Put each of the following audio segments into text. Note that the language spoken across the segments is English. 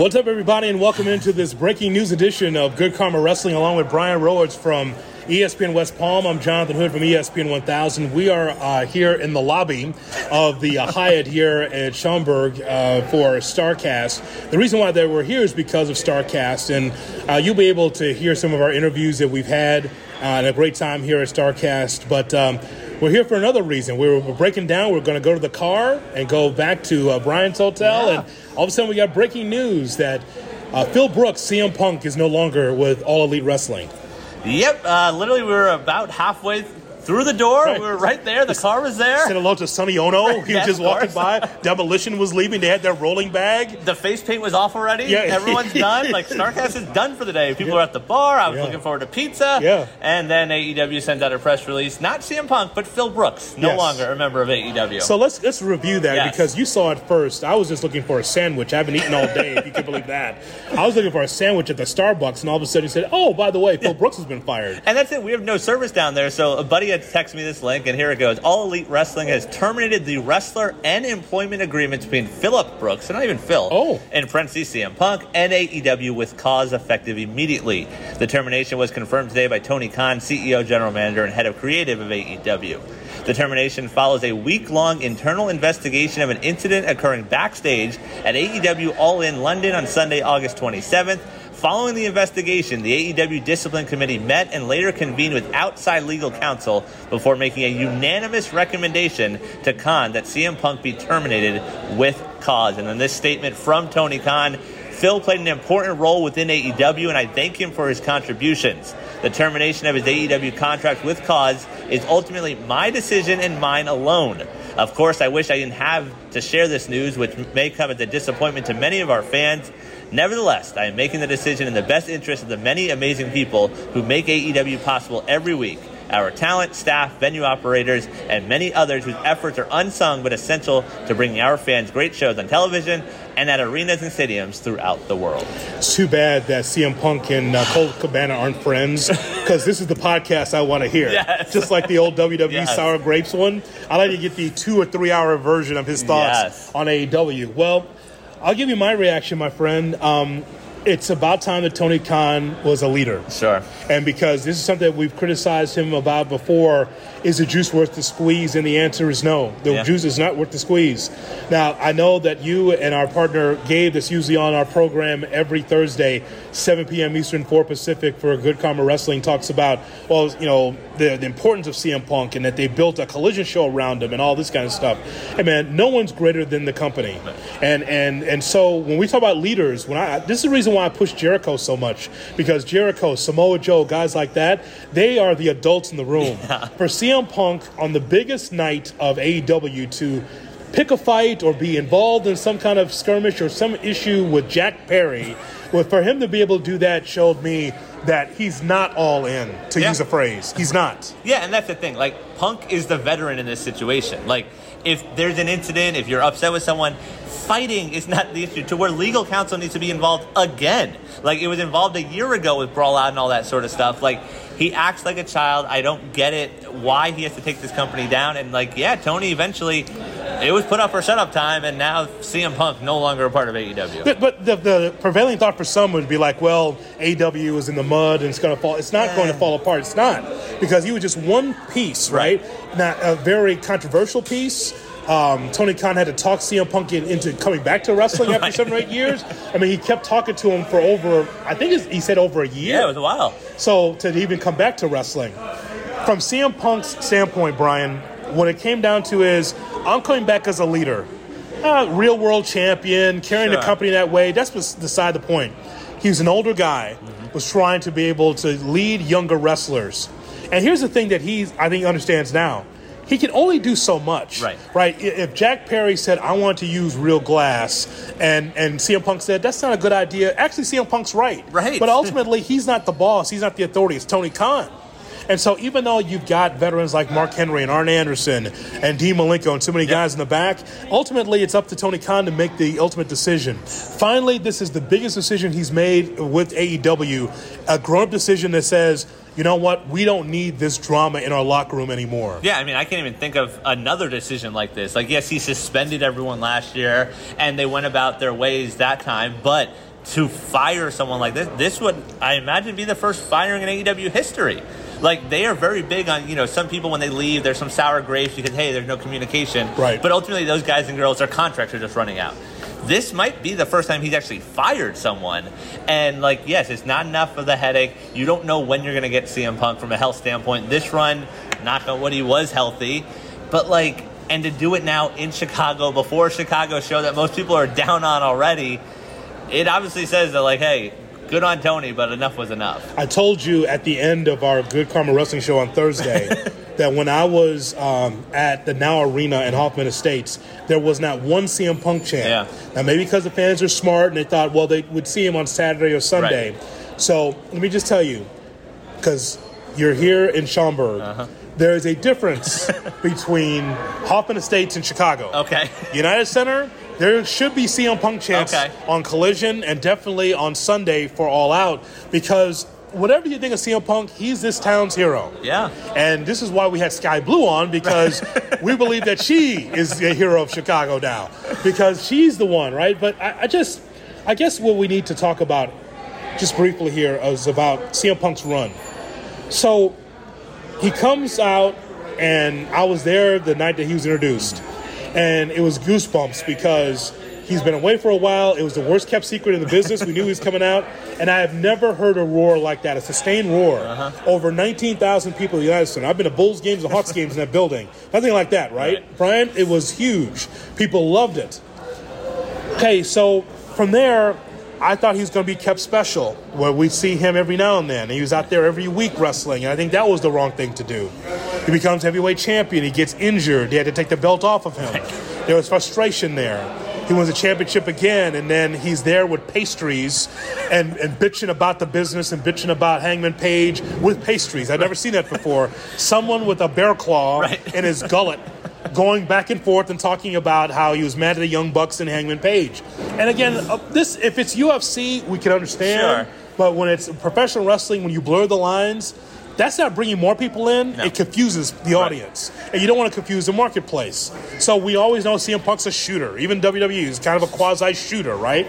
What's up, everybody, and welcome into this breaking news edition of Good Karma Wrestling, along with Brian Rowitz from ESPN West Palm. I'm Jonathan Hood from ESPN 1000. We are uh, here in the lobby of the uh, Hyatt here at Schaumburg uh, for StarCast. The reason why they were here is because of StarCast, and uh, you'll be able to hear some of our interviews that we've had uh, and a great time here at StarCast. But um, we're here for another reason. We're, we're breaking down. We're going to go to the car and go back to uh, Brian's hotel, Yeah. and all of a sudden we got breaking news that uh, Phil Brooks, CM Punk, is no longer with All Elite Wrestling. Yep, uh, literally, we were about halfway through the door. Right. We were right there. The car was there. Said hello to Sonny Ono. He was just walking by. Demolition was leaving. They had their rolling bag. The face paint was off already. Yeah. Everyone's done. Like Starcast is done for the day. People are at the bar. I was Yeah. looking forward to pizza. Yeah. And then AEW sends out a press release. Not CM Punk, but Phil Brooks, no Yes. longer a member of AEW. So let's let's review that Yes. because you saw it first. I was just looking for a sandwich. I haven't eaten all day, if you can believe that. I was looking for a sandwich at the Starbucks, and all of a sudden he said, "Oh, by the way, Phil Brooks has been fired." And that's it. We have no service down there. So a buddy had texted me this link, and here it goes. All Elite Wrestling has terminated the wrestler and employment agreement between Philip Brooks, and not even Phil, Oh. in parentheses CM Punk, and AEW with cause effective immediately. The termination was confirmed today by Tony Khan, CEO, General Manager, and Head of Creative of AEW. The termination follows a week long internal investigation of an incident occurring backstage at AEW All In London on Sunday, August 27th. Following the investigation, the AEW Discipline Committee met and later convened with outside legal counsel before making a unanimous recommendation to Khan that CM Punk be terminated with cause. And in this statement from Tony Khan, Phil played an important role within AEW, and I thank him for his contributions. The termination of his AEW contract with cause is ultimately my decision and mine alone. Of course, I wish I didn't have to share this news, which may come as a disappointment to many of our fans. Nevertheless, I am making the decision in the best interest of the many amazing people who make AEW possible every week. Our talent, staff, venue operators, and many others whose efforts are unsung but essential to bringing our fans great shows on television and at arenas and stadiums throughout the world. It's too bad that CM Punk and uh, Colt Cabana aren't friends because this is the podcast I want to hear. Yes. Just like the old WWE Yes. Sour Grapes one. I like to get the two or three hour version of his thoughts Yes. on AEW. Well, I'll give you my reaction, my friend. Um, it's about time that Tony Khan was a leader. Sure. And because this is something that we've criticized him about before, is the juice worth the squeeze? And the answer is no. The Yeah. juice is not worth the squeeze. Now, I know that you and our partner Gabe, that's usually on our program every Thursday, 7 p.m. Eastern, 4 Pacific, for Good Karma Wrestling, talks about, well, you know, the, the importance of CM Punk and that they built a collision show around him and all this kind of stuff. Hey, man, no one's greater than the company. And, and, and so when we talk about leaders, when I, this is the reason why I push Jericho so much because Jericho, Samoa Joe, guys like that, they are the adults in the room. For CM Punk on the biggest night of AEW to pick a fight or be involved in some kind of skirmish or some issue with Jack Perry, well, for him to be able to do that showed me that he's not all in, to Yeah. use a phrase. He's not. Yeah, and that's the thing. Like, Punk is the veteran in this situation. Like, if there's an incident, if you're upset with someone, fighting is not the issue. To where legal counsel needs to be involved again. Like, it was involved a year ago with Brawl Out and all that sort of stuff. Like, he acts like a child. I don't get it why he has to take this company down. And, like, yeah, Tony eventually, it was put up for setup time, and now CM Punk no longer a part of AEW. But, but the, the prevailing thought for some would be like, well, AW is in the mud and it's going to fall. It's not going to fall apart. It's not because he was just one piece, right? Not a very controversial piece. Um, Tony Khan had to talk CM Punk in, into coming back to wrestling after seven or eight years. I mean, he kept talking to him for over, I think he said over a year. Yeah, it was a while. So to even come back to wrestling, from CM Punk's standpoint, Brian, what it came down to is I'm coming back as a leader, uh, real world champion, carrying the company that way. That's bes- beside the point. He was an older guy, was trying to be able to lead younger wrestlers. And here's the thing that he, I think, understands now. He can only do so much. Right. Right. If Jack Perry said, I want to use real glass, and, and CM Punk said, that's not a good idea, actually, CM Punk's right. Right. But ultimately, he's not the boss, he's not the authority, it's Tony Khan. And so, even though you've got veterans like Mark Henry and Arn Anderson and Dean Malenko and so many guys in the back, ultimately it's up to Tony Khan to make the ultimate decision. Finally, this is the biggest decision he's made with AEW a grown up decision that says, you know what, we don't need this drama in our locker room anymore. Yeah, I mean, I can't even think of another decision like this. Like, yes, he suspended everyone last year, and they went about their ways that time, but to fire someone like this, this would, I imagine, be the first firing in AEW history. Like they are very big on, you know, some people when they leave, there's some sour grapes because hey, there's no communication. Right. But ultimately, those guys and girls, their contracts are just running out. This might be the first time he's actually fired someone, and like, yes, it's not enough of the headache. You don't know when you're going to get CM Punk from a health standpoint. This run, knock on wood, he was healthy, but like, and to do it now in Chicago before Chicago show that most people are down on already, it obviously says that like, hey, good on Tony, but enough was enough. I told you at the end of our Good Karma Wrestling show on Thursday that when I was um, at the Now Arena in Hoffman Estates, there was not one CM Punk chant. Yeah. Now, maybe because the fans are smart and they thought, well, they would see him on Saturday or Sunday. So let me just tell you, because you're here in Schaumburg, Uh-huh. there is a difference between Hoffman Estates and Chicago. Okay. United Center, there should be CM Punk chance Okay. on Collision and definitely on Sunday for All Out because whatever you think of CM Punk, he's this town's hero. Yeah. And this is why we had Skye Blue on because we believe that she is the hero of Chicago now because she's the one, right? But I, I just, I guess what we need to talk about just briefly here is about CM Punk's run. So he comes out, and I was there the night that he was introduced, and it was goosebumps because he's been away for a while. It was the worst kept secret in the business. we knew he was coming out, and I have never heard a roar like that, a sustained roar. Uh-huh. Over 19,000 people in the United States. I've been to Bulls games and Hawks games in that building. Nothing like that, right? Brian, it was huge. People loved it. Okay, so from there, I thought he was going to be kept special, where we'd see him every now and then. He was out there every week wrestling, and I think that was the wrong thing to do. He becomes heavyweight champion. He gets injured. They had to take the belt off of him. There was frustration there. He wins the championship again, and then he's there with pastries and, and bitching about the business and bitching about Hangman Page with pastries. I've never seen that before. Someone with a bear claw Right. in his gullet going back and forth and talking about how he was mad at the Young Bucks and Hangman Page. And again, uh, this if it's UFC, we can understand. Sure. But when it's professional wrestling, when you blur the lines, that's not bringing more people in. No. It confuses the audience, and you don't want to confuse the marketplace. So we always know CM Punk's a shooter. Even WWE is kind of a quasi shooter, right?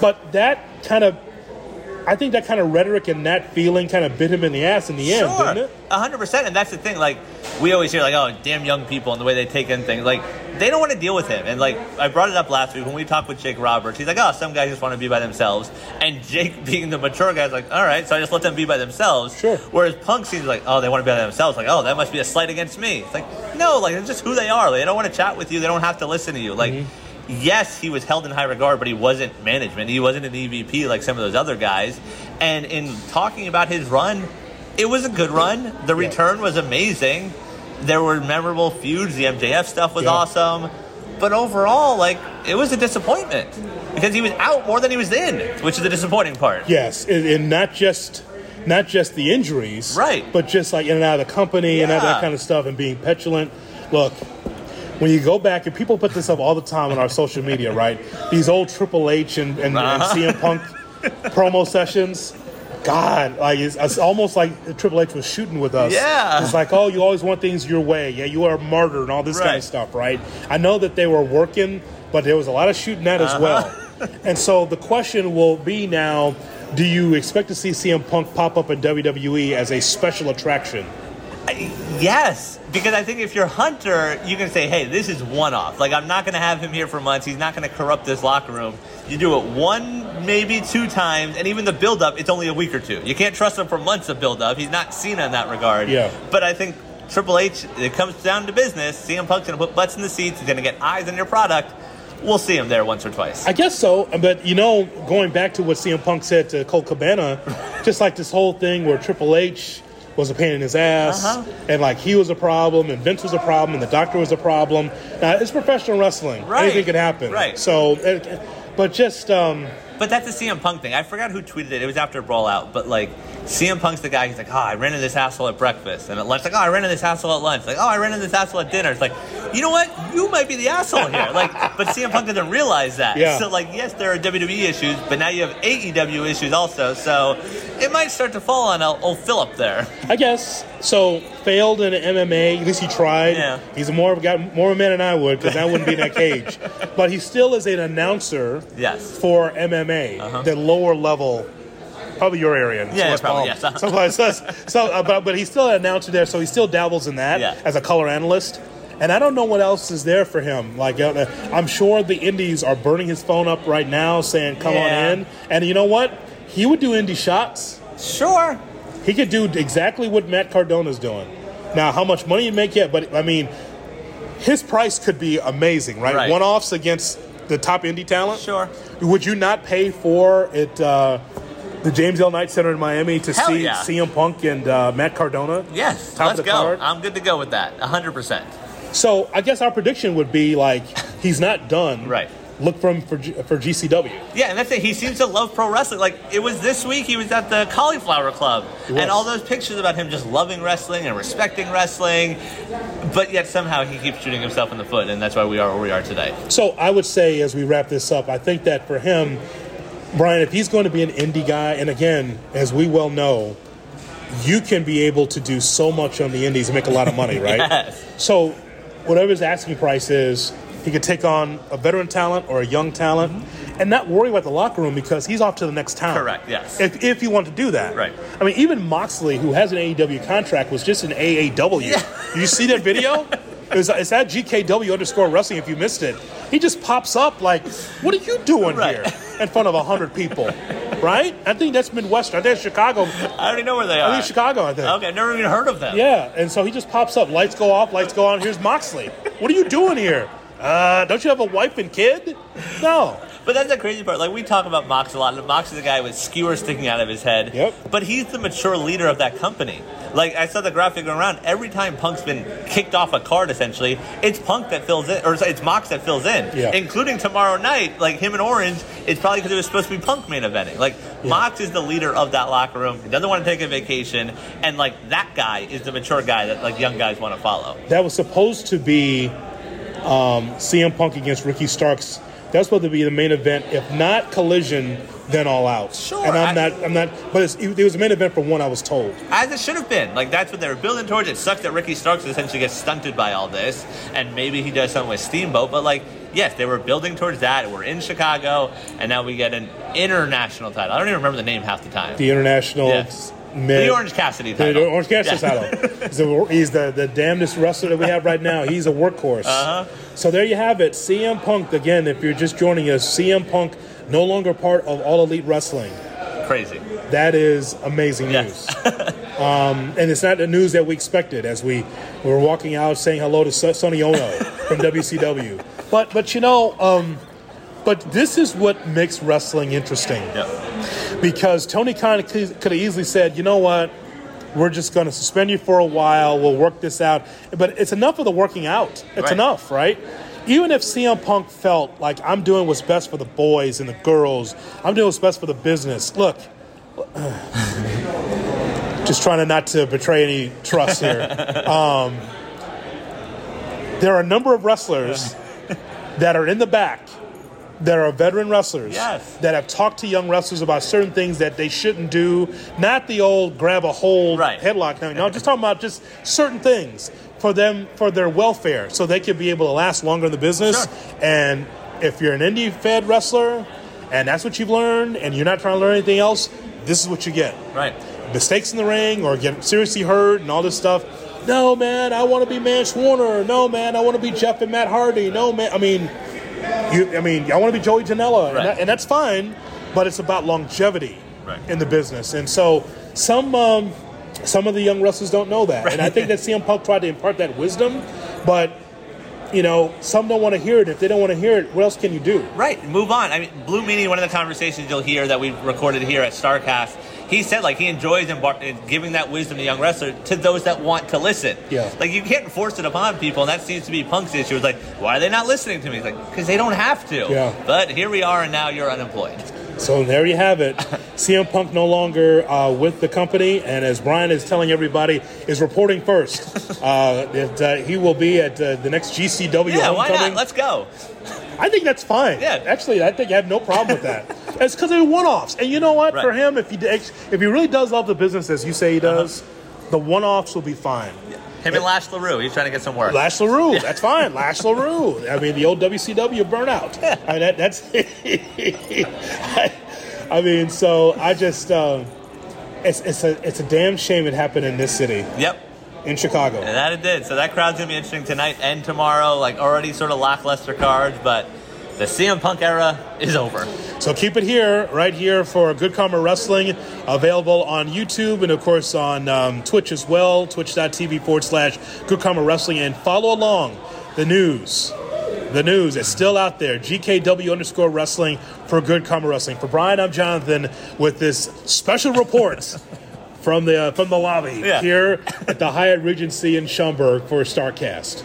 But that kind of, I think that kind of rhetoric and that feeling kind of bit him in the ass in the end, didn't it? A hundred percent, and that's the thing. Like we always hear, like, "Oh, damn young people," and the way they take in things. Like they don't want to deal with him. And like I brought it up last week when we talked with Jake Roberts. He's like, "Oh, some guys just want to be by themselves," and Jake, being the mature guy, is like, "All right, so I just let them be by themselves." Sure. Whereas Punk seems like, "Oh, they want to be by themselves." Like, "Oh, that must be a slight against me." It's like, no, like it's just who they are. Like, they don't want to chat with you. They don't have to listen to you. Like. Mm-hmm. Yes, he was held in high regard, but he wasn't management. He wasn't an EVP like some of those other guys. And in talking about his run, it was a good run. The return was amazing. There were memorable feuds. The MJF stuff was Yeah. awesome. But overall, like, it was a disappointment because he was out more than he was in, which is the disappointing part. Yes, and, and not just not just the injuries, Right. But just like in and out of the company and all that kind of stuff, and being petulant. Look, when you go back, and people put this up all the time on our social media, right? These old Triple H and, and, and Uh-huh. CM Punk promo sessions. God, like it's, it's almost like Triple H was shooting with us. Yeah. it's like, oh, you always want things your way. Yeah, you are a martyr and all this kind of stuff, right? I know that they were working, but there was a lot of shooting that Uh-huh. as well. and so the question will be now: Do you expect to see CM Punk pop up in WWE as a special attraction? Yes, because I think if you're Hunter, you can say, hey, this is one off. Like, I'm not going to have him here for months. He's not going to corrupt this locker room. You do it one, maybe two times, and even the build up, it's only a week or two. You can't trust him for months of build up. He's not seen in that regard. Yeah. But I think Triple H, it comes down to business. CM Punk's going to put butts in the seats. He's going to get eyes on your product. We'll see him there once or twice. I guess so, but you know, going back to what CM Punk said to Colt Cabana, just like this whole thing where Triple H was a pain in his ass, Uh-huh. and like he was a problem, and Vince was a problem, and the doctor was a problem. Now it's professional wrestling; Right. anything can happen. Right. So, but just um, But that's a CM Punk thing. I forgot who tweeted it. It was after a Brawl Out. But like, CM Punk's the guy. He's like, oh, I ran into this asshole at breakfast, and at lunch, like, oh, I ran into this asshole at lunch. Like, oh, I ran into this asshole at dinner. It's like, you know what? You might be the asshole here. Like, but CM Punk doesn't realize that. Yeah. So like, yes, there are WWE issues, but now you have AEW issues also. So it might start to fall on old old Philip there. I guess So failed in MMA. At least he tried. Yeah. He's more of a more of a man than I would because I wouldn't be in that cage. But he still is an announcer Yes. for MMA, the lower level, probably your area. Uh-huh. Yeah, probably, yes. So, so, uh, but, but he's still an announcer there, so he still dabbles in that Yeah. as a color analyst. And I don't know what else is there for him. Like uh, I'm sure the indies are burning his phone up right now, saying, "Come on in." And you know what? He would do indie shots. Sure. He could do exactly what Matt Cardona's doing. Now, how much money you make yet? But I mean, his price could be amazing, right? Right. One-offs against the top indie talent. Sure. Would you not pay for it? Uh, the James L. Knight Center in Miami to Hell see yeah. CM Punk and uh, Matt Cardona. Yes. Top let's of the go. card. I'm good to go with that. 100%. So I guess our prediction would be like he's not done. Right. Look for him for G- for GCW. Yeah, and that's it. He seems to love pro wrestling. Like it was this week, he was at the Cauliflower Club, and all those pictures about him just loving wrestling and respecting wrestling, but yet somehow he keeps shooting himself in the foot, and that's why we are where we are today. So I would say, as we wrap this up, I think that for him, Brian, if he's going to be an indie guy, and again, as we well know, you can be able to do so much on the indies and make a lot of money, right? Yes. So, whatever his asking price is, he could take on a veteran talent or a young talent mm-hmm. and not worry about the locker room because he's off to the next town. Correct, yes. If, if you want to do that. Right. I mean, even Moxley, who has an AEW contract, was just an AAW. Did you see that video? It's, it's at GKW underscore wrestling if you missed it. He just pops up like, what are you doing Right. here in front of 100 people? Right? I think that's Midwestern. I think Chicago. I already know where they are. I think Chicago, I think. Okay, I've never even heard of them. Yeah, and so he just pops up. Lights go off, lights go on. Here's Moxley. What are you doing here? Uh, don't you have a wife and kid? No. But that's the crazy part. Like we talk about Mox a lot, and Mox is a guy with skewers sticking out of his head. Yep. But he's the mature leader of that company. Like I saw the graphic going around. Every time Punk's been kicked off a card, essentially, it's Punk that fills in, or it's Mox that fills in. Yeah. Including tomorrow night, like him and Orange. It's probably because it was supposed to be Punk main eventing. Like Mox is the leader of that locker room. He doesn't want to take a vacation, and like that guy is the mature guy that like young guys want to follow. That was supposed to be um, CM Punk against Ricky Starks. That's supposed to be the main event. If not Collision, then All Out. Sure, And I'm I- not. I'm not. But it's, it was a main event for one. I was told. As it should have been. Like that's what they were building towards. It sucks that Ricky Starks essentially gets stunted by all this, and maybe he does something with Steamboat. But like, yes, they were building towards that. We're in Chicago, and now we get an international title. I don't even remember the name half the time. The international. Yes. Mid, the Orange Cassidy The, title. the Orange Cassidy Yeah. title. He's, the, he's the, the damnedest wrestler that we have right now. He's a workhorse. Uh-huh. So there you have it. CM Punk, again, if you're just joining us, CM Punk no longer part of All Elite Wrestling. Crazy. That is amazing Yes. news. um, and it's not the news that we expected as we were walking out saying hello to Son- Sonny Ono from WCW. But, but you know, um, but this is what makes wrestling interesting Yep. Because Tony Khan could have easily said, you know what, we're just going to suspend you for a while. We'll work this out. But it's enough of the working out. It's Right. enough, right? Even if CM Punk felt like I'm doing what's best for the boys and the girls, I'm doing what's best for the business. Look, just trying to not to betray any trust here. Um, there are a number of wrestlers that are in the back that are veteran wrestlers Yes. that have talked to young wrestlers about certain things that they shouldn't do. Not the old grab a hold Right. headlock thing. No, just talking about just certain things for them for their welfare, so they could be able to last longer in the business. Sure. And if you're an indie fed wrestler, and that's what you've learned, and you're not trying to learn anything else, this is what you get Right. mistakes in the ring or get seriously hurt and all this stuff. No, man, I want to be Mance Warner. No, man, I want to be Jeff and Matt Hardy. No, man, I mean, you, I mean, I want to be Joey Janela, and, that, and that's fine. But it's about longevity Right. in the business, and so some um, some of the young wrestlers don't know that, and I think that CM Punk tried to impart that wisdom, but. You know, some don't want to hear it. If they don't want to hear it, what else can you do? Right, move on. I mean, Blue Meanie, one of the conversations you'll hear that we've recorded here at StarCast, he said like he enjoys embar- giving that wisdom to young wrestlers to those that want to listen. Yeah. Like you can't force it upon people, and that seems to be Punk's issue. It's like, why are they not listening to me? It's like, because they don't have to. Yeah. But here we are, and now you're unemployed. So there you have it. CM Punk no longer uh, with the company, and as Brian is telling everybody, is reporting first. uh, that uh, he will be at uh, the next GCW Yeah, why not? Let's go. I think that's fine. Yeah. actually, I think I have no problem with that. it's because they're one-offs, and you know what? Right. For him, if he if he really does love the business as you say he does, The one-offs will be fine. Him and Lash LeRoux. He's trying to get some work. Lash LeRoux, that's fine. Lash LeRoux. I mean, the old WCW burnout. I mean, that, that's. I, I mean, so I just. Um, it's, it's, a, it's a damn shame it happened in this city, Yep. in Chicago. And that it did. So that crowd's gonna be interesting tonight and tomorrow. Like already sort of lackluster cards, but the CM Punk era is over. So keep it here, right here for Good Karma Wrestling, available on YouTube and, of course, on um, Twitch as well, twitch.tv forward slash Good Karma Wrestling. And follow along the news. The news is still out there. GKW underscore wrestling for Good Karma Wrestling. For Brian, I'm Jonathan with this special report from the uh, from the lobby Yeah. here at the Hyatt Regency in Schaumburg for StarCast.